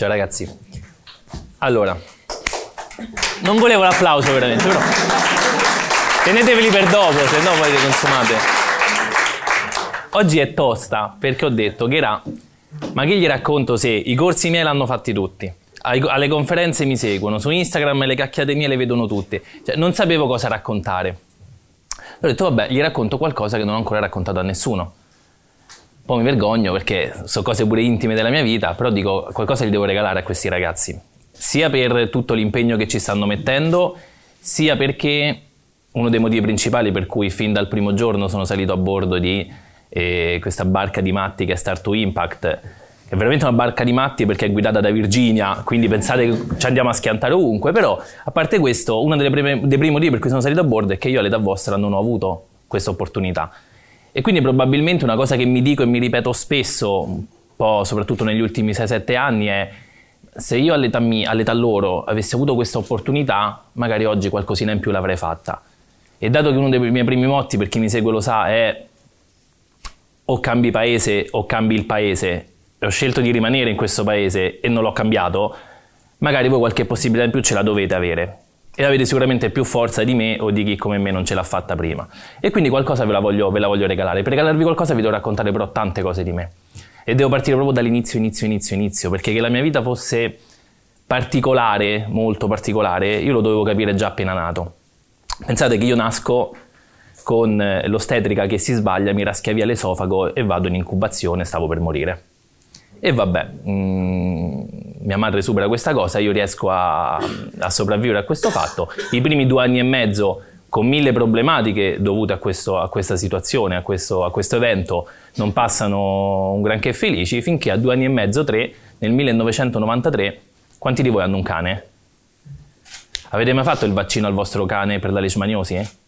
Ciao ragazzi. Allora, non volevo l'applauso veramente, però teneteveli per dopo, se no poi li consumate. Oggi è tosta perché ho detto che era, ma che gli racconto se i corsi miei l'hanno fatti tutti, alle conferenze mi seguono, su Instagram le cacchiate mie le vedono tutte, cioè non sapevo cosa raccontare. Ho detto vabbè, gli racconto qualcosa che non ho ancora raccontato a nessuno. Poi mi vergogno perché sono cose pure intime della mia vita, però dico qualcosa gli devo regalare a questi ragazzi, sia per tutto l'impegno che ci stanno mettendo, sia perché uno dei motivi principali per cui fin dal primo giorno sono salito a bordo di eh, questa barca di matti che è Start to Impact, è veramente una barca di matti perché è guidata da Virginia, quindi pensate che ci andiamo a schiantare ovunque, però a parte questo, uno dei primi motivi per cui sono salito a bordo è che io all'età vostra non ho avuto questa opportunità. E quindi probabilmente una cosa che mi dico e mi ripeto spesso, un po' soprattutto negli ultimi 6-7 anni, è se io all'età, mia, all'età loro avessi avuto questa opportunità, magari oggi qualcosina in più l'avrei fatta. E dato che uno dei miei primi motti, per chi mi segue lo sa, è o cambi paese o cambi il paese, e ho scelto di rimanere in questo paese e non l'ho cambiato, magari voi qualche possibilità in più ce la dovete avere e avete sicuramente più forza di me o di chi come me non ce l'ha fatta prima. E quindi qualcosa ve la voglio, ve la voglio regalare. Per regalarvi qualcosa vi devo raccontare però tante cose di me. E devo partire proprio dall'inizio, inizio, inizio, inizio, perché che la mia vita fosse particolare, molto particolare, io lo dovevo capire già appena nato. Pensate che io nasco con eh, l'ostetrica che si sbaglia, mi raschia via l'esofago e vado in incubazione, stavo per morire. E vabbè, mh, mm, mia madre supera questa cosa, io riesco a, a, sopravvivere a questo fatto. I primi due anni e mezzo, con mille problematiche dovute a, questo, a questa situazione, a questo, a questo, evento, non passano un granché felici, finché a due anni e mezzo, tre, nel 1993, quanti di voi hanno un cane? Avete mai fatto il vaccino al vostro cane per la leishmaniosi?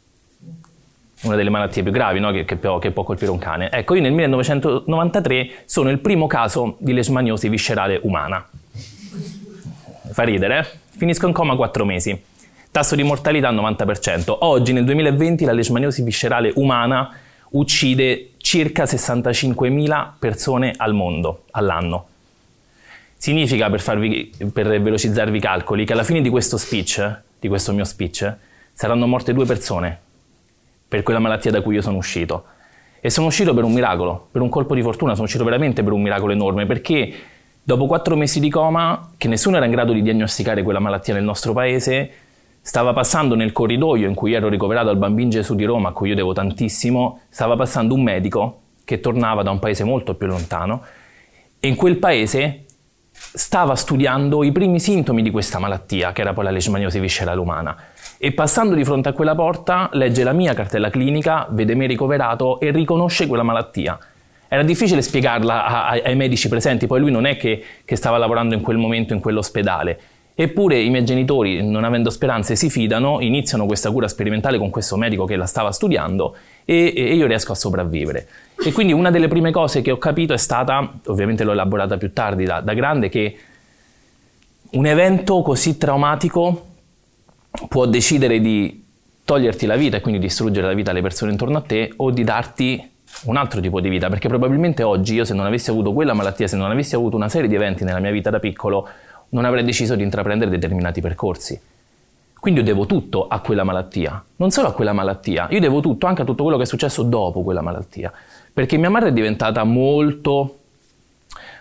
Una delle malattie più gravi no? che, che, può, che, può, colpire un cane. Ecco, io nel 1993 sono il primo caso di leishmaniosi viscerale umana. Fa ridere, eh? Finisco in coma 4 mesi. Tasso di mortalità 90%. Oggi, nel 2020, la leishmaniosi viscerale umana uccide circa 65.000 persone al mondo, all'anno. Significa, per, farvi, per velocizzarvi i calcoli, che alla fine di questo speech, di questo mio speech, saranno morte due persone per quella malattia da cui io sono uscito. E sono uscito per un miracolo, per un colpo di fortuna, sono uscito veramente per un miracolo enorme, perché dopo quattro mesi di coma, che nessuno era in grado di diagnosticare quella malattia nel nostro paese, stava passando nel corridoio in cui ero ricoverato al Bambin Gesù di Roma, a cui io devo tantissimo, stava passando un medico che tornava da un paese molto più lontano, e in quel paese stava studiando i primi sintomi di questa malattia, che era poi la leishmaniosi viscerale umana e passando di fronte a quella porta legge la mia cartella clinica, vede me ricoverato e riconosce quella malattia. Era difficile spiegarla a, a, ai medici presenti, poi lui non è che, che stava lavorando in quel momento in quell'ospedale. Eppure i miei genitori, non avendo speranze, si fidano, iniziano questa cura sperimentale con questo medico che la stava studiando e, e, io riesco a sopravvivere. E quindi una delle prime cose che ho capito è stata, ovviamente l'ho elaborata più tardi da, da grande, che un evento così traumatico può decidere di toglierti la vita e quindi distruggere la vita alle persone intorno a te o di darti un altro tipo di vita, perché probabilmente oggi io se non avessi avuto quella malattia, se non avessi avuto una serie di eventi nella mia vita da piccolo, non avrei deciso di intraprendere determinati percorsi. Quindi io devo tutto a quella malattia, non solo a quella malattia, io devo tutto anche a tutto quello che è successo dopo quella malattia, perché mia madre è diventata molto,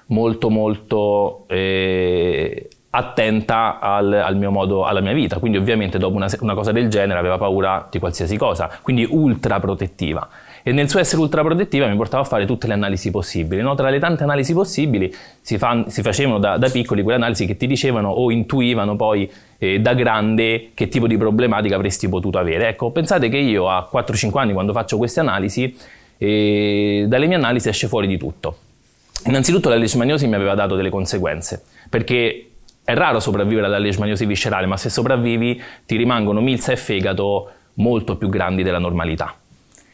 molto, molto eh, attenta al, al, mio modo, alla mia vita, quindi ovviamente dopo una, una, cosa del genere aveva paura di qualsiasi cosa, quindi ultra protettiva. E nel suo essere ultra protettiva mi portava a fare tutte le analisi possibili. No? Tra le tante analisi possibili si, fa, si facevano da, da, piccoli quelle analisi che ti dicevano o intuivano poi eh, da grande che tipo di problematica avresti potuto avere. Ecco, pensate che io a 4-5 anni quando faccio queste analisi, eh, dalle mie analisi esce fuori di tutto. Innanzitutto la leishmaniosi mi aveva dato delle conseguenze, perché è raro sopravvivere alla leishmaniosi viscerale, ma se sopravvivi ti rimangono milza e fegato molto più grandi della normalità.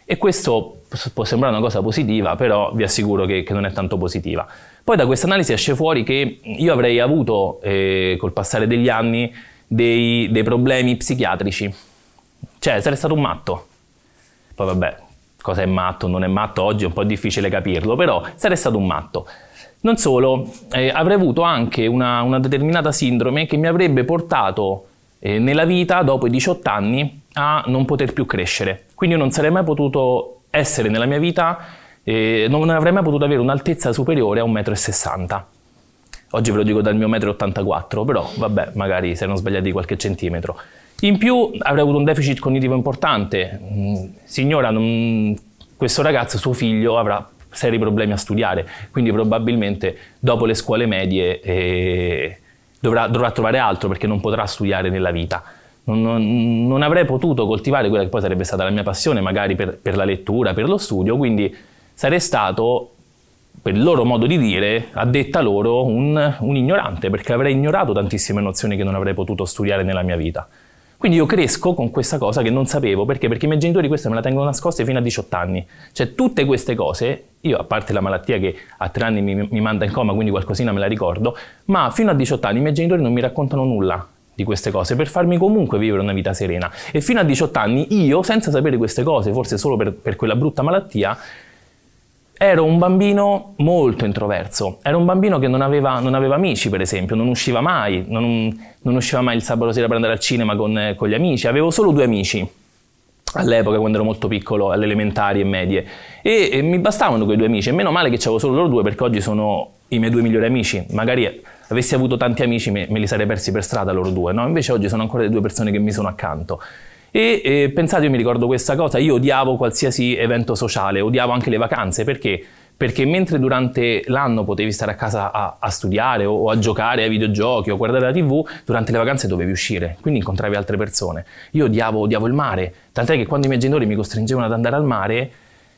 E questo può sembrare una cosa positiva, però vi assicuro che, che non è tanto positiva. Poi da questa analisi esce fuori che io avrei avuto, eh, col passare degli anni, dei, dei problemi psichiatrici. Cioè, sarei stato un matto. Poi vabbè, cosa è matto, non è matto, oggi è un po' difficile capirlo, però sarei stato un matto. Non solo, eh, avrei avuto anche una, una, determinata sindrome che mi avrebbe portato eh, nella vita, dopo i 18 anni, a non poter più crescere. Quindi io non sarei mai potuto essere nella mia vita, eh, non avrei mai potuto avere un'altezza superiore a 1,60 m. Oggi ve lo dico dal mio 1,84 m, però vabbè, magari si erano sbagliati qualche centimetro. In più avrei avuto un deficit cognitivo importante. Mm, signora, non, questo ragazzo, suo figlio, avrà seri problemi a studiare, quindi probabilmente dopo le scuole medie eh, dovrà, dovrà, trovare altro perché non potrà studiare nella vita. Non, non, non, avrei potuto coltivare quella che poi sarebbe stata la mia passione, magari per, per la lettura, per lo studio, quindi sarei stato per il loro modo di dire, a detta loro, un, un, ignorante, perché avrei ignorato tantissime nozioni che non avrei potuto studiare nella mia vita. Quindi io cresco con questa cosa che non sapevo, perché? Perché i miei genitori queste me la tengono nascoste fino a 18 anni. Cioè tutte queste cose, io a parte la malattia che a tre anni mi, mi manda in coma, quindi qualcosina me la ricordo, ma fino a 18 anni i miei genitori non mi raccontano nulla di queste cose per farmi comunque vivere una vita serena. E fino a 18 anni io, senza sapere queste cose, forse solo per, per quella brutta malattia, Ero un bambino molto introverso, ero un bambino che non aveva, non aveva amici, per esempio, non usciva mai, non, non, usciva mai il sabato sera per andare al cinema con, con gli amici, avevo solo due amici all'epoca quando ero molto piccolo, alle elementari e medie, e, e mi bastavano quei due amici, e meno male che avevo solo loro due perché oggi sono i miei due migliori amici, magari avessi avuto tanti amici me, me li sarei persi per strada loro due, no? Invece oggi sono ancora le due persone che mi sono accanto. E eh, pensate, io mi ricordo questa cosa, io odiavo qualsiasi evento sociale, odiavo anche le vacanze, perché? Perché mentre durante l'anno potevi stare a casa a, a studiare o, o, a giocare ai videogiochi o a guardare la tv, durante le vacanze dovevi uscire, quindi incontravi altre persone. Io odiavo, odiavo il mare, tant'è che quando i miei genitori mi costringevano ad andare al mare,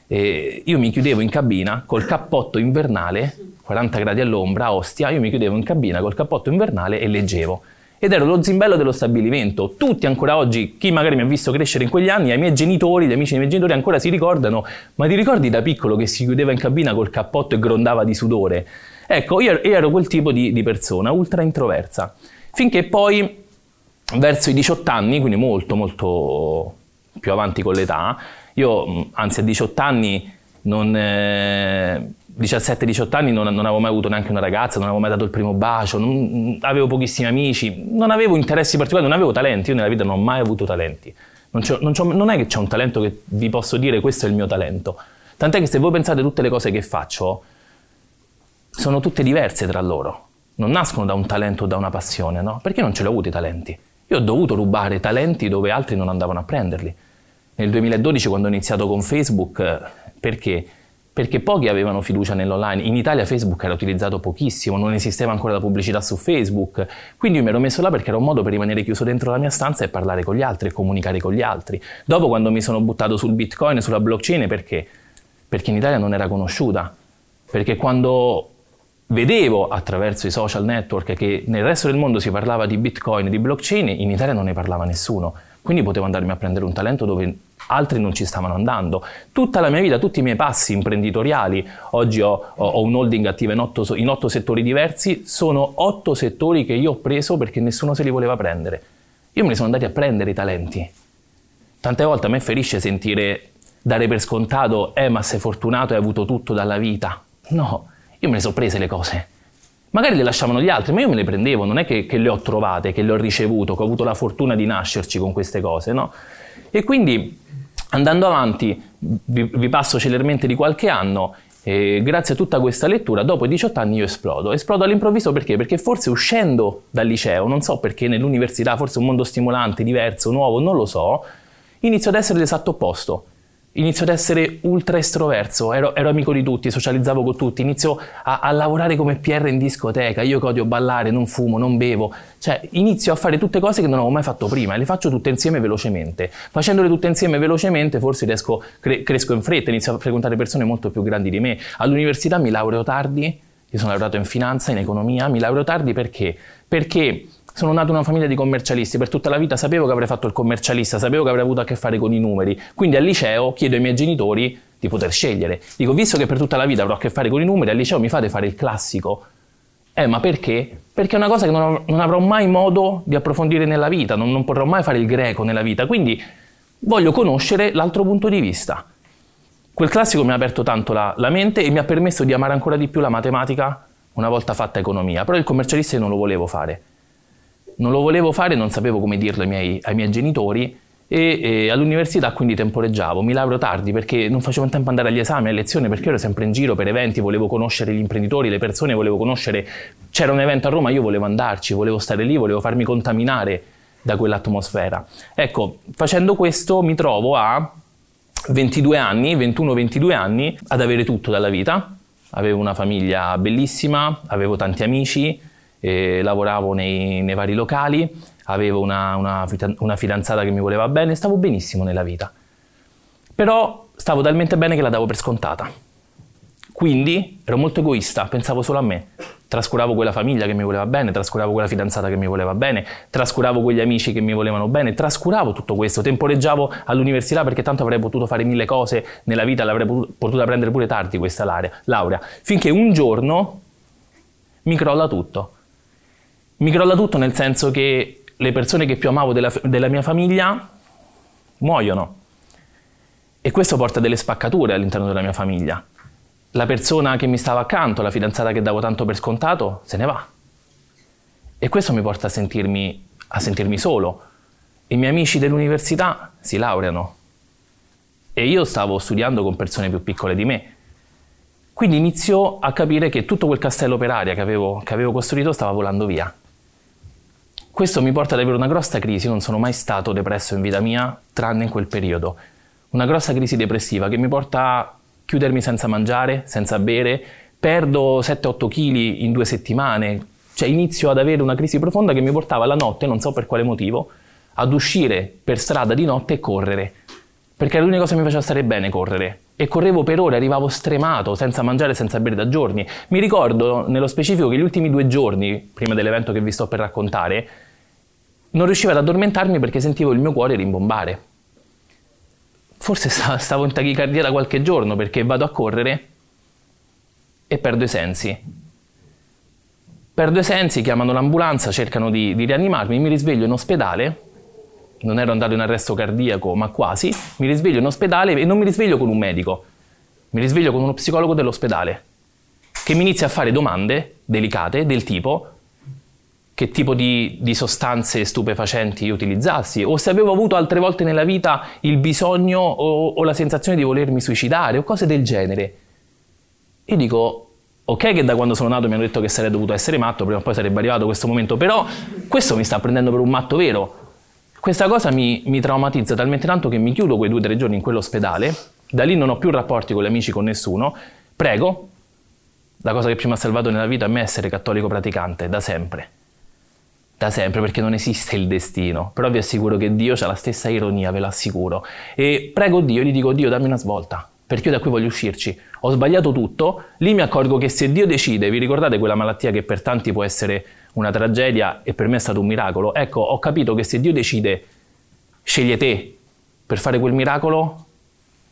eh, io mi chiudevo in cabina col cappotto invernale, 40 gradi all'ombra, Ostia, io mi chiudevo in cabina col cappotto invernale e leggevo ed ero lo zimbello dello stabilimento. Tutti ancora oggi, chi magari mi ha visto crescere in quegli anni, ai miei genitori, gli amici dei miei genitori ancora si ricordano, ma ti ricordi da piccolo che si chiudeva in cabina col cappotto e grondava di sudore? Ecco, io, io ero quel tipo di, di persona, ultra introversa, finché poi verso i 18 anni, quindi molto molto più avanti con l'età, io anzi a 18 anni non... Eh, 17-18 anni non, non, avevo mai avuto neanche una ragazza, non avevo mai dato il primo bacio, non, avevo pochissimi amici, non avevo interessi particolari, non avevo talenti, io nella vita non ho mai avuto talenti. Non, non, non, è che c'è un talento che vi posso dire questo è il mio talento. Tant'è che se voi pensate tutte le cose che faccio, sono tutte diverse tra loro. Non nascono da un talento o da una passione, no? Perché non ce li ho avuti i talenti? Io ho dovuto rubare talenti dove altri non andavano a prenderli. Nel 2012 quando ho iniziato con Facebook, perché? Perché pochi avevano fiducia nell'online. In Italia Facebook era utilizzato pochissimo, non esisteva ancora la pubblicità su Facebook, quindi io mi ero messo là perché era un modo per rimanere chiuso dentro la mia stanza e parlare con gli altri e comunicare con gli altri. Dopo quando mi sono buttato sul Bitcoin sulla blockchain perché? Perché in Italia non era conosciuta, perché quando vedevo attraverso i social network che nel resto del mondo si parlava di Bitcoin di blockchain, in Italia non ne parlava nessuno. Quindi potevo andarmi a prendere un talento dove altri non ci stavano andando. Tutta la mia vita, tutti i miei passi imprenditoriali, oggi ho, ho un holding attivo in otto, in otto settori diversi, sono otto settori che io ho preso perché nessuno se li voleva prendere. Io me li sono andati a prendere i talenti. Tante volte a me ferisce sentire dare per scontato, eh ma sei fortunato e hai avuto tutto dalla vita. No, io me le sono prese le cose. Magari le lasciavano gli altri, ma io me le prendevo, non è che, che le ho trovate, che le ho ricevute, che ho avuto la fortuna di nascerci con queste cose, no? E quindi andando avanti, vi, vi passo celermente di qualche anno, e grazie a tutta questa lettura, dopo i 18 anni io esplodo. Esplodo all'improvviso perché? Perché forse uscendo dal liceo, non so perché nell'università, forse un mondo stimolante, diverso, nuovo, non lo so, inizio ad essere l'esatto opposto inizio ad essere ultra estroverso, ero, ero, amico di tutti, socializzavo con tutti, inizio a, a, lavorare come PR in discoteca, io che odio ballare, non fumo, non bevo, cioè inizio a fare tutte cose che non avevo mai fatto prima e le faccio tutte insieme velocemente. Facendole tutte insieme velocemente forse riesco, cre- cresco in fretta, inizio a frequentare persone molto più grandi di me. All'università mi laureo tardi, io sono laureato in finanza, in economia, mi laureo tardi perché? Perché sono nato in una famiglia di commercialisti, per tutta la vita sapevo che avrei fatto il commercialista, sapevo che avrei avuto a che fare con i numeri, quindi al liceo chiedo ai miei genitori di poter scegliere. Dico, visto che per tutta la vita avrò a che fare con i numeri, al liceo mi fate fare il classico. Eh, ma perché? Perché è una cosa che non, non avrò mai modo di approfondire nella vita, non, non, potrò mai fare il greco nella vita, quindi voglio conoscere l'altro punto di vista. Quel classico mi ha aperto tanto la, la mente e mi ha permesso di amare ancora di più la matematica una volta fatta economia, però il commercialista io non lo volevo fare. Non lo volevo fare, non sapevo come dirlo ai miei, ai miei genitori e, e, all'università quindi temporeggiavo, mi lauro tardi perché non facevo in tempo andare agli esami, a lezione, perché ero sempre in giro per eventi, volevo conoscere gli imprenditori, le persone, volevo conoscere, c'era un evento a Roma, io volevo andarci, volevo stare lì, volevo farmi contaminare da quell'atmosfera. Ecco, facendo questo mi trovo a 22 anni, 21-22 anni, ad avere tutto dalla vita. Avevo una famiglia bellissima, avevo tanti amici, eh, lavoravo nei, nei, vari locali, avevo una, una, una fidanzata che mi voleva bene, stavo benissimo nella vita. Però stavo talmente bene che la davo per scontata. Quindi ero molto egoista, pensavo solo a me trascuravo quella famiglia che mi voleva bene, trascuravo quella fidanzata che mi voleva bene, trascuravo quegli amici che mi volevano bene, trascuravo tutto questo, temporeggiavo all'università perché tanto avrei potuto fare mille cose nella vita, l'avrei potuta prendere pure tardi questa laurea, finché un giorno mi crolla tutto. Mi crolla tutto nel senso che le persone che più amavo della, della mia famiglia muoiono. E questo porta delle spaccature all'interno della mia famiglia la persona che mi stava accanto, la fidanzata che davo tanto per scontato, se ne va. E questo mi porta a sentirmi, a sentirmi solo. I miei amici dell'università si laureano e io stavo studiando con persone più piccole di me. Quindi inizio a capire che tutto quel castello per aria che avevo, che avevo costruito stava volando via. Questo mi porta ad avere una grossa crisi, non sono mai stato depresso in vita mia, tranne in quel periodo. Una grossa crisi depressiva che mi porta chiudermi senza mangiare, senza bere, perdo 7-8 kg in due settimane, cioè inizio ad avere una crisi profonda che mi portava la notte, non so per quale motivo, ad uscire per strada di notte e correre, perché era l'unica cosa che mi faceva stare bene correre. E correvo per ore, arrivavo stremato, senza mangiare, senza bere da giorni. Mi ricordo nello specifico che gli ultimi due giorni, prima dell'evento che vi sto per raccontare, non riuscivo ad addormentarmi perché sentivo il mio cuore rimbombare forse stavo in tachicardia da qualche giorno perché vado a correre e perdo i sensi. Perdo i sensi, chiamano l'ambulanza, cercano di, di rianimarmi, mi risveglio in ospedale, non ero andato in arresto cardiaco, ma quasi, mi risveglio in ospedale e non mi risveglio con un medico, mi risveglio con uno psicologo dell'ospedale che mi inizia a fare domande delicate del tipo che tipo di, di, sostanze stupefacenti utilizzassi o se avevo avuto altre volte nella vita il bisogno o, o la sensazione di volermi suicidare o cose del genere. Io dico, ok che da quando sono nato mi hanno detto che sarei dovuto essere matto, prima o poi sarebbe arrivato questo momento, però questo mi sta prendendo per un matto vero. Questa cosa mi, mi traumatizza talmente tanto che mi chiudo quei due o tre giorni in quell'ospedale, da lì non ho più rapporti con gli amici, con nessuno, prego, la cosa che più mi ha salvato nella vita a me è essere cattolico praticante, da sempre da sempre perché non esiste il destino, però vi assicuro che Dio ha la stessa ironia, ve lo assicuro. E prego Dio, gli dico Dio dammi una svolta, perché io da qui voglio uscirci. Ho sbagliato tutto, lì mi accorgo che se Dio decide, vi ricordate quella malattia che per tanti può essere una tragedia e per me è stato un miracolo? Ecco, ho capito che se Dio decide, sceglie te per fare quel miracolo,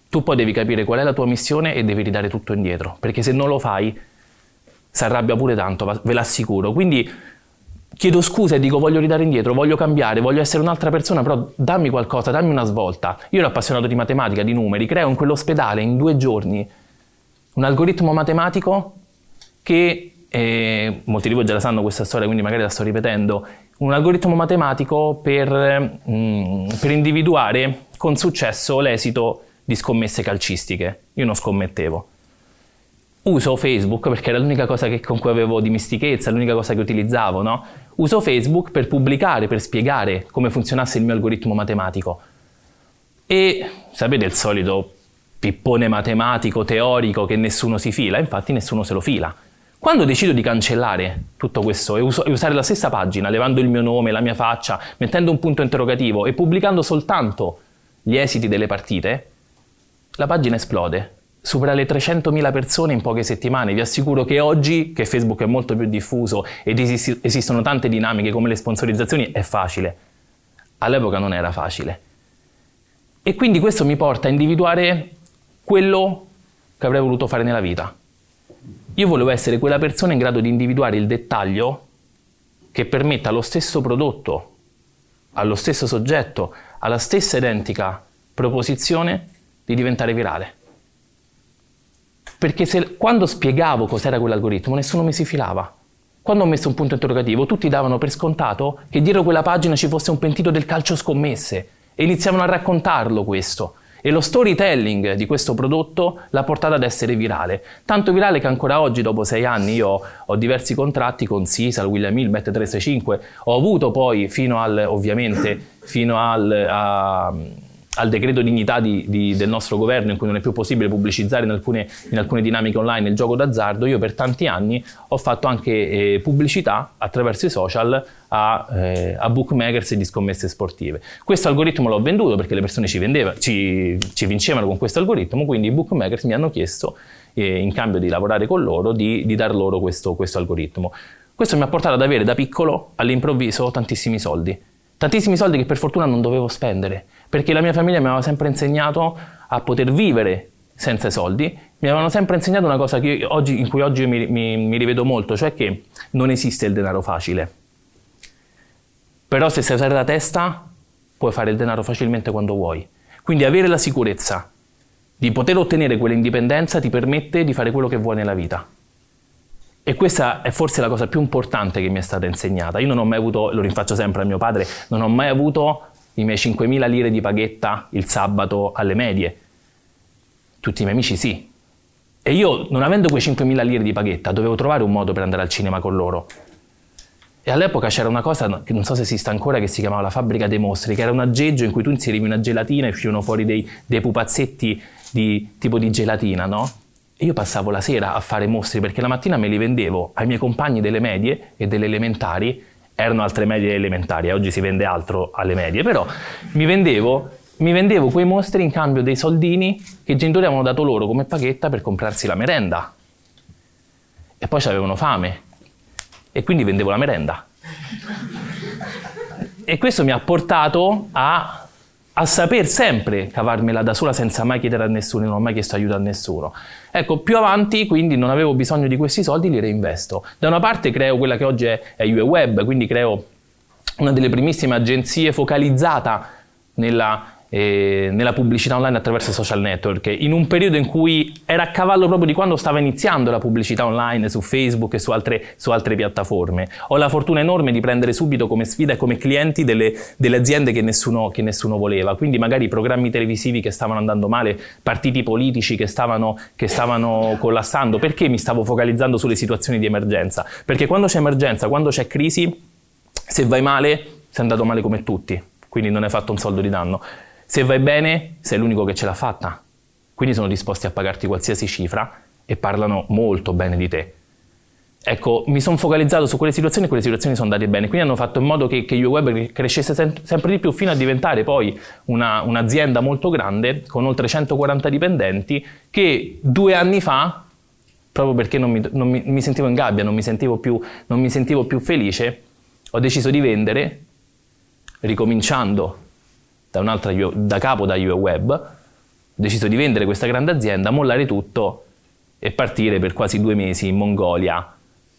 tu poi devi capire qual è la tua missione e devi ridare tutto indietro, perché se non lo fai si arrabbia pure tanto, ve l'assicuro. Quindi chiedo scusa e dico voglio ridare indietro, voglio cambiare, voglio essere un'altra persona, però dammi qualcosa, dammi una svolta. Io ero appassionato di matematica, di numeri, creo in quell'ospedale in due giorni un algoritmo matematico che, eh, molti di voi già la sanno questa storia, quindi magari la sto ripetendo, un algoritmo matematico per, mm, per individuare con successo l'esito di scommesse calcistiche. Io non scommettevo uso Facebook perché era l'unica cosa che, con cui avevo dimestichezza, l'unica cosa che utilizzavo, no? Uso Facebook per pubblicare, per spiegare come funzionasse il mio algoritmo matematico. E sapete il solito pippone matematico, teorico che nessuno si fila, infatti nessuno se lo fila. Quando decido di cancellare tutto questo e, uso, e usare la stessa pagina, levando il mio nome, la mia faccia, mettendo un punto interrogativo e pubblicando soltanto gli esiti delle partite, la pagina esplode supera le 300.000 persone in poche settimane. Vi assicuro che oggi, che Facebook è molto più diffuso ed esist- esistono tante dinamiche come le sponsorizzazioni, è facile. All'epoca non era facile. E quindi questo mi porta a individuare quello che avrei voluto fare nella vita. Io volevo essere quella persona in grado di individuare il dettaglio che permetta allo stesso prodotto, allo stesso soggetto, alla stessa identica proposizione di diventare virale. Perché se, quando spiegavo cos'era quell'algoritmo, nessuno mi si filava. Quando ho messo un punto interrogativo, tutti davano per scontato che dietro quella pagina ci fosse un pentito del calcio scommesse e iniziavano a raccontarlo questo. E lo storytelling di questo prodotto l'ha portato ad essere virale. Tanto virale che ancora oggi, dopo sei anni, io ho diversi contratti con Sisal, William Hill, Bet365. Ho avuto poi, fino al, ovviamente, fino al, a, al decreto dignità di, di, del nostro governo in cui non è più possibile pubblicizzare in alcune, in alcune, dinamiche online il gioco d'azzardo, io per tanti anni ho fatto anche eh, pubblicità attraverso i social a, eh, a, bookmakers e di scommesse sportive. Questo algoritmo l'ho venduto perché le persone ci, vendeva, ci, ci vincevano con questo algoritmo, quindi i bookmakers mi hanno chiesto, eh, in cambio di lavorare con loro, di, di dar loro questo, questo algoritmo. Questo mi ha portato ad avere da piccolo all'improvviso tantissimi soldi. Tantissimi soldi che per fortuna non dovevo spendere perché la mia famiglia mi aveva sempre insegnato a poter vivere senza soldi, mi avevano sempre insegnato una cosa oggi, in cui oggi mi, mi, mi rivedo molto, cioè che non esiste il denaro facile. Però se sai usare la testa, puoi fare il denaro facilmente quando vuoi. Quindi avere la sicurezza di poter ottenere quell'indipendenza ti permette di fare quello che vuoi nella vita. E questa è forse la cosa più importante che mi è stata insegnata. Io non ho mai avuto, lo rinfaccio sempre a mio padre, non ho mai avuto i miei 5.000 lire di paghetta il sabato alle medie. Tutti i miei amici sì. E io, non avendo quei 5.000 lire di paghetta, dovevo trovare un modo per andare al cinema con loro. E all'epoca c'era una cosa che non so se esiste ancora che si chiamava la fabbrica dei mostri, che era un aggeggio in cui tu inserivi una gelatina e uscivano fuori dei, dei pupazzetti di tipo di gelatina, no? Io passavo la sera a fare mostri perché la mattina me li vendevo ai miei compagni delle medie e delle elementari erano altre medie elementari, oggi si vende altro alle medie, però mi vendevo, mi vendevo quei mostri in cambio dei soldini che i genitori avevano dato loro come paghetta per comprarsi la merenda. E poi avevano fame e quindi vendevo la merenda. E questo mi ha portato a a saper sempre cavarmela da sola senza mai chiedere a nessuno, non ho mai chiesto aiuto a nessuno. Ecco, più avanti quindi non avevo bisogno di questi soldi, li reinvesto. Da una parte creo quella che oggi è, è UEWeb, quindi creo una delle primissime agenzie focalizzata nella eh, nella pubblicità online attraverso i social network, in un periodo in cui era a cavallo proprio di quando stava iniziando la pubblicità online su Facebook e su altre, su altre piattaforme. Ho la fortuna enorme di prendere subito come sfida e come clienti delle, delle aziende che nessuno, che nessuno, voleva, quindi magari programmi televisivi che stavano andando male, partiti politici che stavano, che stavano collassando. Perché mi stavo focalizzando sulle situazioni di emergenza? Perché quando c'è emergenza, quando c'è crisi, se vai male, sei andato male come tutti, quindi non hai fatto un soldo di danno. Se vai bene, sei l'unico che ce l'ha fatta. Quindi sono disposti a pagarti qualsiasi cifra e parlano molto bene di te. Ecco, mi sono focalizzato su quelle situazioni e quelle situazioni sono andate bene. Quindi hanno fatto in modo che, che UWeb crescesse sem- sempre di più fino a diventare poi una, un'azienda molto grande con oltre 140 dipendenti che due anni fa, proprio perché non mi, non mi, mi sentivo in gabbia, non mi sentivo, più, non mi sentivo più felice, ho deciso di vendere, ricominciando da, un'altra, da capo da UEWeb, ho deciso di vendere questa grande azienda, mollare tutto e partire per quasi due mesi in Mongolia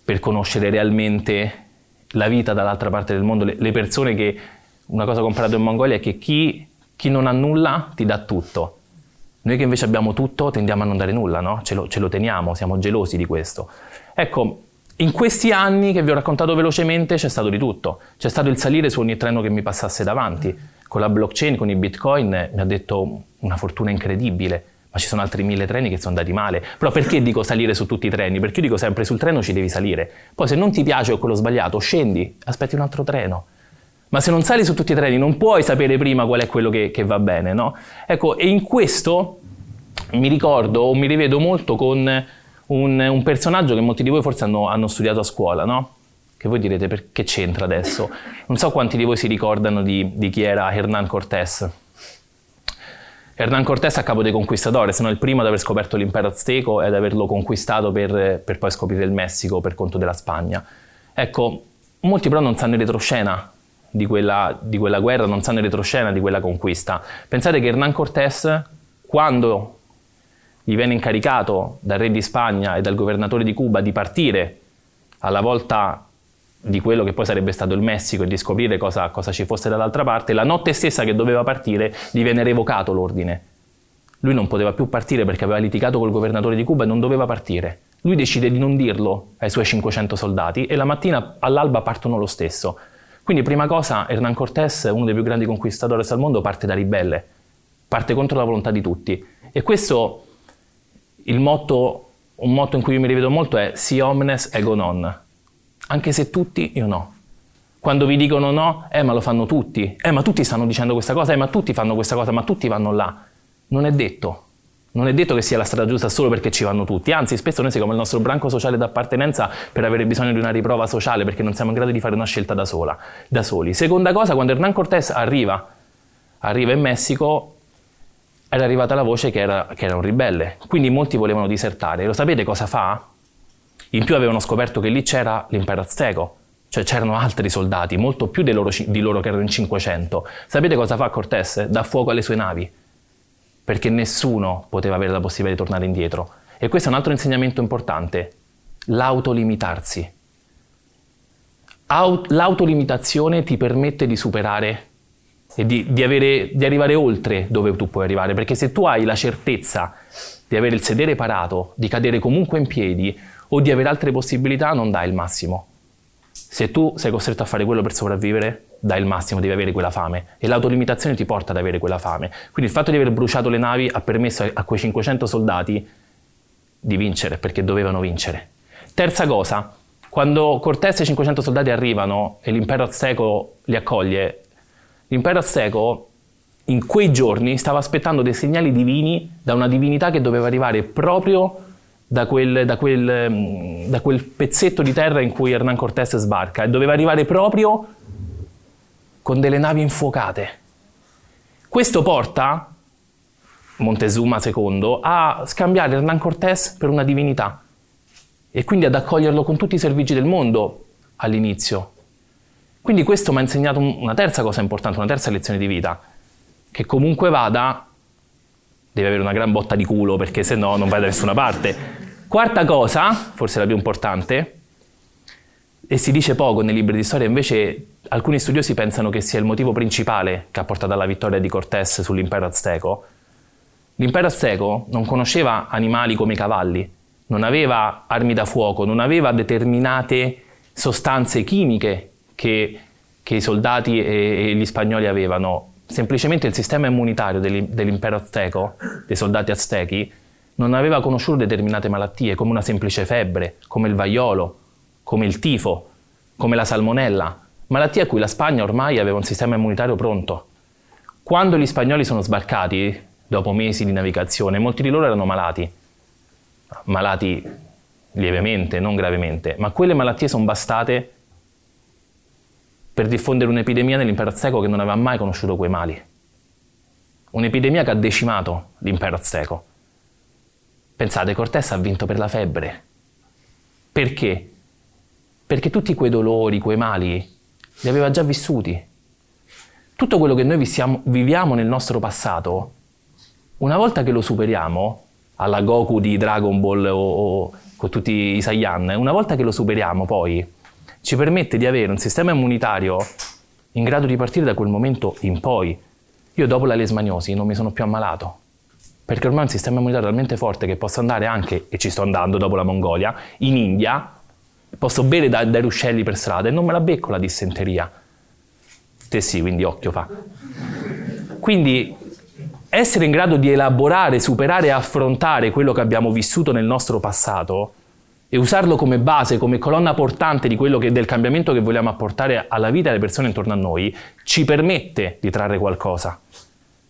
per conoscere realmente la vita dall'altra parte del mondo, le persone che una cosa comparata in Mongolia è che chi, chi, non ha nulla ti dà tutto. Noi che invece abbiamo tutto tendiamo a non dare nulla, no? ce, lo, ce lo teniamo, siamo gelosi di questo. Ecco, in questi anni che vi ho raccontato velocemente c'è stato di tutto. C'è stato il salire su ogni treno che mi passasse davanti con la blockchain, con i bitcoin, mi ha detto una fortuna incredibile. Ma ci sono altri mille treni che sono andati male. Però perché dico salire su tutti i treni? Perché io dico sempre sul treno ci devi salire. Poi se non ti piace o quello sbagliato, scendi, aspetti un altro treno. Ma se non sali su tutti i treni non puoi sapere prima qual è quello che, che va bene, no? Ecco, e in questo mi ricordo o mi rivedo molto con un, un personaggio che molti di voi forse hanno, hanno studiato a scuola, no? Che voi direte perché c'entra adesso? Non so quanti di voi si ricordano di, di chi era Hernán Cortés. Hernán Cortés a capo dei conquistadores, no? il primo ad aver scoperto l'impero azteco e ad averlo conquistato per, per, poi scoprire il Messico per conto della Spagna. Ecco, molti però non sanno in retroscena di quella, di quella guerra, non sanno in retroscena di quella conquista. Pensate che Hernán Cortés, quando gli viene incaricato dal re di Spagna e dal governatore di Cuba di partire alla volta di quello che poi sarebbe stato il Messico e di scoprire cosa, cosa ci fosse dall'altra parte, la notte stessa che doveva partire gli viene revocato l'ordine. Lui non poteva più partire perché aveva litigato col governatore di Cuba e non doveva partire. Lui decide di non dirlo ai suoi 500 soldati e la mattina all'alba partono lo stesso. Quindi prima cosa Hernán Cortés, uno dei più grandi conquistadores al mondo, parte da ribelle, parte contro la volontà di tutti. E questo, il motto, un motto in cui io mi rivedo molto è si omnes ego non. Anche se tutti, io no. Quando vi dicono no, eh ma lo fanno tutti, eh ma tutti stanno dicendo questa cosa, eh ma tutti fanno questa cosa, ma tutti vanno là. Non è detto. Non è detto che sia la strada giusta solo perché ci vanno tutti, anzi spesso noi siamo il nostro branco sociale d'appartenenza per avere bisogno di una riprova sociale perché non siamo in grado di fare una scelta da, sola, da soli. Seconda cosa, quando Hernán Cortés arriva, arriva in Messico, era arrivata la voce che era, che era un ribelle, quindi molti volevano disertare. Lo sapete cosa fa? In più avevano scoperto che lì c'era l'impero azteco, cioè c'erano altri soldati, molto più loro, di loro che erano in 500. Sapete cosa fa Cortés? Dà fuoco alle sue navi perché nessuno poteva avere la possibilità di tornare indietro. E questo è un altro insegnamento importante, l'autolimitarsi. Aut- l'autolimitazione ti permette di superare e di, di, avere, di arrivare oltre dove tu puoi arrivare, perché se tu hai la certezza di avere il sedere parato, di cadere comunque in piedi o di avere altre possibilità, non dai il massimo. Se tu sei costretto a fare quello per sopravvivere, dai il massimo, devi avere quella fame e l'autolimitazione ti porta ad avere quella fame. Quindi il fatto di aver bruciato le navi ha permesso a quei 500 soldati di vincere perché dovevano vincere. Terza cosa, quando Cortés e i 500 soldati arrivano e l'impero azteco li accoglie, l'impero azteco in quei giorni stava aspettando dei segnali divini da una divinità che doveva arrivare proprio da quel, da quel, mm, da quel pezzetto di terra in cui Hernán Cortés sbarca e doveva arrivare proprio con delle navi infuocate. Questo porta Montezuma II a scambiare Hernán Cortés per una divinità e quindi ad accoglierlo con tutti i servigi del mondo all'inizio. Quindi questo mi ha insegnato una terza cosa importante, una terza lezione di vita, che comunque vada deve avere una gran botta di culo perché se no non vai da nessuna parte. Quarta cosa, forse la più importante, e si dice poco nei libri di storia, invece alcuni studiosi pensano che sia il motivo principale che ha portato alla vittoria di Cortés sull'impero azteco. L'impero azteco non conosceva animali come i cavalli, non aveva armi da fuoco, non aveva determinate sostanze chimiche che, che i soldati e, e, gli spagnoli avevano. Semplicemente il sistema immunitario dell'impero azteco, dei soldati aztechi, non aveva conosciuto determinate malattie come una semplice febbre, come il vaiolo, come il tifo, come la salmonella, malattie a cui la Spagna ormai aveva un sistema immunitario pronto. Quando gli spagnoli sono sbarcati, dopo mesi di navigazione, molti di loro erano malati, malati lievemente, non gravemente, ma quelle malattie sono bastate per diffondere un'epidemia nell'impero azteco che non aveva mai conosciuto quei mali. Un'epidemia che ha decimato l'impero azteco. Pensate, Cortés ha vinto per la febbre. Perché? perché tutti quei dolori, quei mali, li aveva già vissuti. Tutto quello che noi viviamo, viviamo nel nostro passato, una volta che lo superiamo, alla Goku di Dragon Ball o, o con tutti i Saiyan, una volta che lo superiamo poi, ci permette di avere un sistema immunitario in grado di partire da quel momento in poi. Io dopo la lesmaniosi non mi sono più ammalato, perché ormai ho un sistema immunitario talmente forte che posso andare anche, e ci sto andando dopo la Mongolia, in India Posso bere da, dai ruscelli per strada e non me la becco la dissenteria. Te sì, quindi occhio fa. Quindi essere in grado di elaborare, superare e affrontare quello che abbiamo vissuto nel nostro passato e usarlo come base, come colonna portante che, del cambiamento che vogliamo apportare alla vita delle persone intorno a noi, ci permette di trarre qualcosa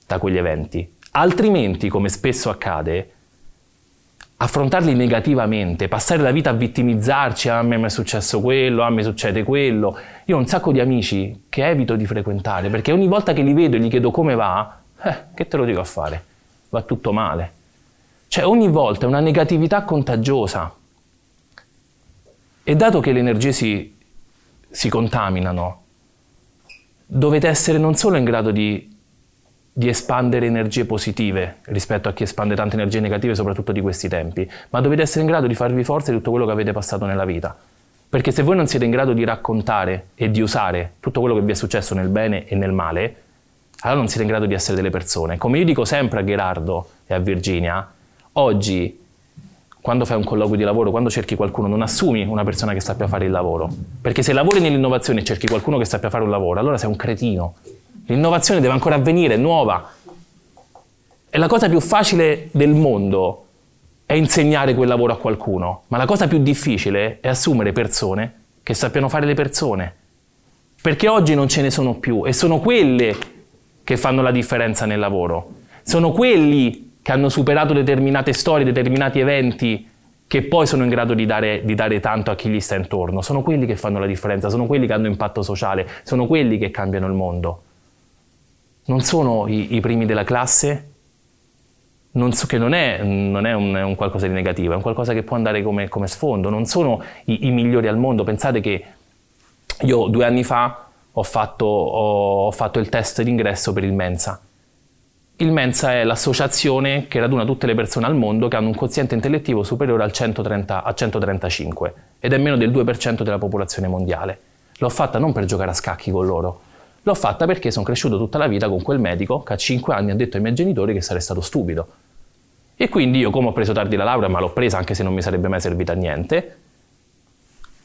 da quegli eventi. Altrimenti, come spesso accade, affrontarli negativamente, passare la vita a vittimizzarci, ah, a me è successo quello, a me succede quello. Io ho un sacco di amici che evito di frequentare perché ogni volta che li vedo e gli chiedo come va, eh, che te lo dico a fare? Va tutto male. Cioè ogni volta è una negatività contagiosa. E dato che le energie si, si contaminano, dovete essere non solo in grado di di espandere energie positive rispetto a chi espande tante energie negative, soprattutto di questi tempi, ma dovete essere in grado di farvi forza di tutto quello che avete passato nella vita. Perché se voi non siete in grado di raccontare e di usare tutto quello che vi è successo nel bene e nel male, allora non siete in grado di essere delle persone. Come io dico sempre a Gerardo, e a Virginia, oggi quando fai un colloquio di lavoro, quando cerchi qualcuno, non assumi una persona che sappia fare il lavoro. Perché se lavori nell'innovazione e cerchi qualcuno che sappia fare un lavoro, allora sei un cretino. L'innovazione deve ancora avvenire, è nuova. E la cosa più facile del mondo è insegnare quel lavoro a qualcuno, ma la cosa più difficile è assumere persone che sappiano fare le persone. Perché oggi non ce ne sono più e sono quelle che fanno la differenza nel lavoro. Sono quelli che hanno superato determinate storie, determinati eventi, che poi sono in grado di dare, di dare, tanto a chi gli sta intorno. Sono quelli che fanno la differenza, sono quelli che hanno impatto sociale, sono quelli che cambiano il mondo. Non sono i, i primi della classe, non so, che non è, non è un, un, qualcosa di negativo, è un qualcosa che può andare come, come sfondo. Non sono i, i, migliori al mondo. Pensate che io due anni fa ho fatto, ho, ho fatto il test d'ingresso per il Mensa il Mensa è l'associazione che raduna tutte le persone al mondo che hanno un quoziente intellettivo superiore al 130, a 135 ed è meno del 2% della popolazione mondiale. L'ho fatta non per giocare a scacchi con loro, l'ho fatta perché sono cresciuto tutta la vita con quel medico che a 5 anni ha detto ai miei genitori che sarei stato stupido. E quindi io, come ho preso tardi la laurea, ma l'ho presa anche se non mi sarebbe mai servita a niente,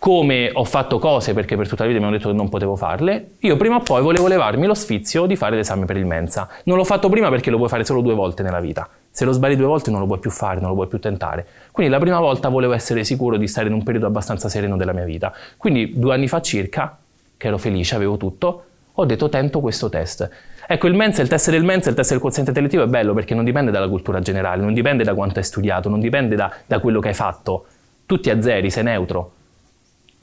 come ho fatto cose perché per tutta la vita mi hanno detto che non potevo farle, io prima o poi volevo levarmi lo sfizio di fare l'esame per il Mensa. Non l'ho fatto prima perché lo puoi fare solo due volte nella vita. Se lo sbagli due volte non lo puoi più fare, non lo puoi più tentare. Quindi la prima volta volevo essere sicuro di stare in un periodo abbastanza sereno della mia vita. Quindi due anni fa circa, che ero felice, avevo tutto, ho detto tento questo test. Ecco, il Mensa, il test del Mensa, il test del quoziente intellettivo è bello perché non dipende dalla cultura generale, non dipende da quanto hai studiato, non dipende da, da quello che hai fatto. Tutti a zeri, sei neutro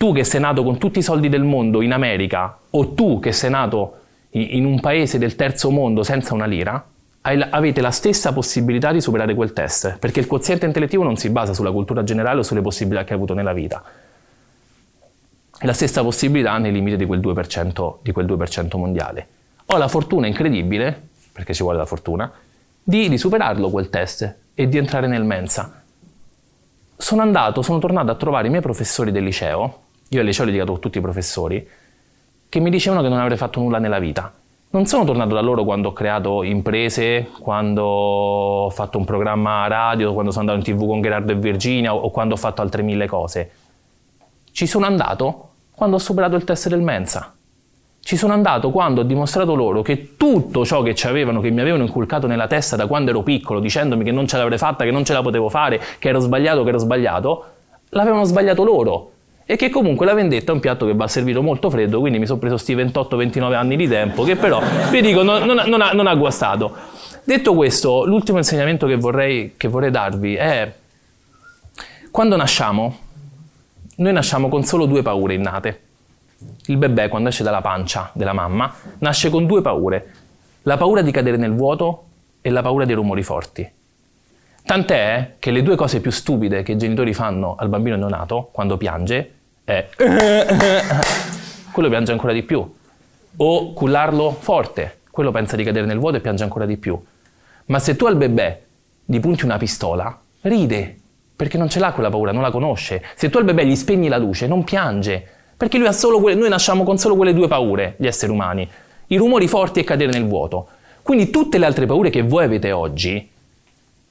tu che sei nato con tutti i soldi del mondo in America o tu che sei nato in un paese del terzo mondo senza una lira, avete la stessa possibilità di superare quel test, perché il quoziente intellettivo non si basa sulla cultura generale o sulle possibilità che hai avuto nella vita. È la stessa possibilità nei limiti di quel 2%, di quel 2% mondiale. Ho la fortuna incredibile, perché ci vuole la fortuna, di, di superarlo quel test e di entrare nel Mensa. Sono andato, sono tornato a trovare i miei professori del liceo, io al liceo ho litigato con tutti i professori, che mi dicevano che non avrei fatto nulla nella vita. Non sono tornato da loro quando ho creato imprese, quando ho fatto un programma radio, quando sono andato in tv con Gerardo e Virginia o quando ho fatto altre mille cose. Ci sono andato quando ho superato il test del Mensa. Ci sono andato quando ho dimostrato loro che tutto ciò che ci avevano, che mi avevano inculcato nella testa da quando ero piccolo, dicendomi che non ce l'avrei fatta, che non ce la potevo fare, che ero sbagliato, che ero sbagliato, l'avevano sbagliato loro e che comunque la vendetta è un piatto che va servito molto freddo, quindi mi sono preso sti 28-29 anni di tempo, che però, vi dico, non, non, non, ha, non, ha, guastato. Detto questo, l'ultimo insegnamento che vorrei, che vorrei darvi è, quando nasciamo, noi nasciamo con solo due paure innate. Il bebè, quando esce dalla pancia della mamma, nasce con due paure. La paura di cadere nel vuoto e la paura dei rumori forti. Tant'è che le due cose più stupide che i genitori fanno al bambino neonato quando piange è quello piange ancora di più. O cullarlo forte, quello pensa di cadere nel vuoto e piange ancora di più. Ma se tu al bebè gli punti una pistola, ride, perché non ce l'ha quella paura, non la conosce. Se tu al bebè gli spegni la luce, non piange, perché quelle, noi nasciamo con solo quelle due paure, gli esseri umani, i rumori forti e cadere nel vuoto. Quindi tutte le altre paure che voi avete oggi,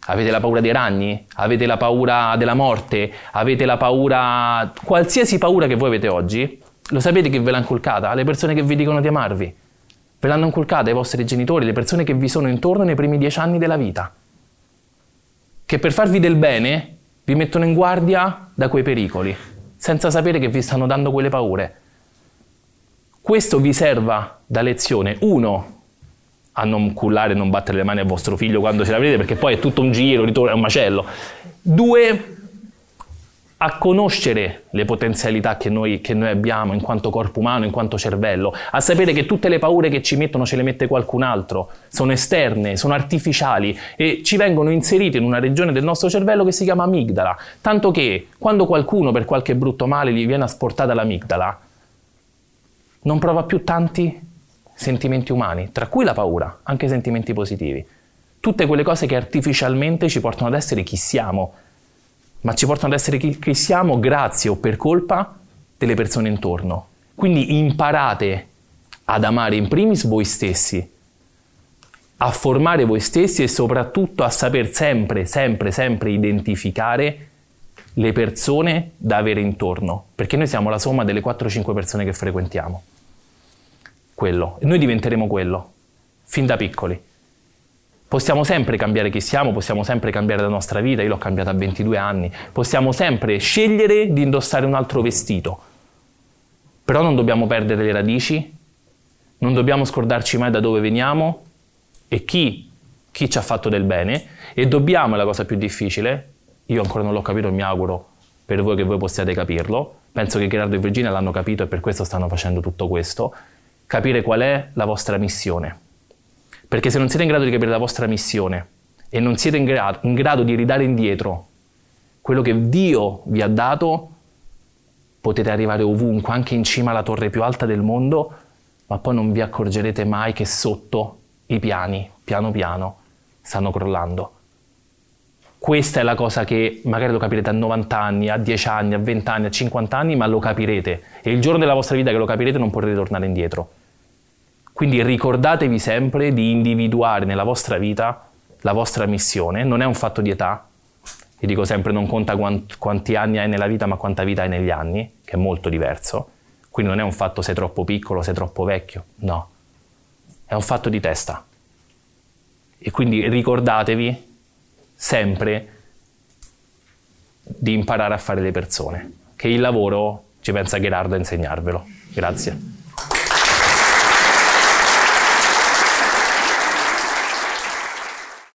Avete la paura dei ragni? Avete la paura della morte? Avete la paura... qualsiasi paura che voi avete oggi, lo sapete che ve l'ha inculcata? Le persone che vi dicono di amarvi. Ve l'hanno inculcata i vostri genitori, le persone che vi sono intorno nei primi dieci anni della vita. Che per farvi del bene vi mettono in guardia da quei pericoli, senza sapere che vi stanno dando quelle paure. Questo vi serva da lezione, uno, a non cullare e non battere le mani a vostro figlio quando ce l'avrete, perché poi è tutto un giro, ritorno, è un macello. Due, a conoscere le potenzialità che noi, che noi, abbiamo in quanto corpo umano, in quanto cervello, a sapere che tutte le paure che ci mettono ce le mette qualcun altro, sono esterne, sono artificiali e ci vengono inserite in una regione del nostro cervello che si chiama amigdala. Tanto che quando qualcuno per qualche brutto male gli viene asportata l'amigdala, non prova più tanti sentimenti umani, tra cui la paura, anche sentimenti positivi. Tutte quelle cose che artificialmente ci portano ad essere chi siamo, ma ci portano ad essere chi, chi siamo grazie o per colpa delle persone intorno. Quindi imparate ad amare in primis voi stessi, a formare voi stessi e soprattutto a saper sempre, sempre, sempre identificare le persone da avere intorno, perché noi siamo la somma delle 4-5 persone che frequentiamo. Quello. E noi diventeremo quello, fin da piccoli. Possiamo sempre cambiare chi siamo, possiamo sempre cambiare la nostra vita, io l'ho cambiata a 22 anni, possiamo sempre scegliere di indossare un altro vestito, però non dobbiamo perdere le radici, non dobbiamo scordarci mai da dove veniamo e chi, chi ci ha fatto del bene e dobbiamo, è la cosa più difficile, io ancora non l'ho capito e mi auguro per voi che voi possiate capirlo, penso che Gerardo e Virginia l'hanno capito e per questo stanno facendo tutto questo, capire qual è la vostra missione. Perché se non siete in grado di capire la vostra missione e non siete in grado, in grado di ridare indietro quello che Dio vi ha dato, potete arrivare ovunque, anche in cima alla torre più alta del mondo, ma poi non vi accorgerete mai che sotto i piani, piano piano, stanno crollando. Questa è la cosa che magari lo capirete a 90 anni, a 10 anni, a 20 anni, a 50 anni, ma lo capirete. E il giorno della vostra vita che lo capirete non potrete tornare indietro. Quindi ricordatevi sempre di individuare nella vostra vita la vostra missione. Non è un fatto di età. Io dico sempre non conta quant- quanti anni hai nella vita, ma quanta vita hai negli anni, che è molto diverso. Quindi non è un fatto sei troppo piccolo, sei troppo vecchio. No. È un fatto di testa. E quindi ricordatevi sempre di imparare a fare le persone, che il lavoro ci pensa Gerardo a insegnarvelo. Grazie.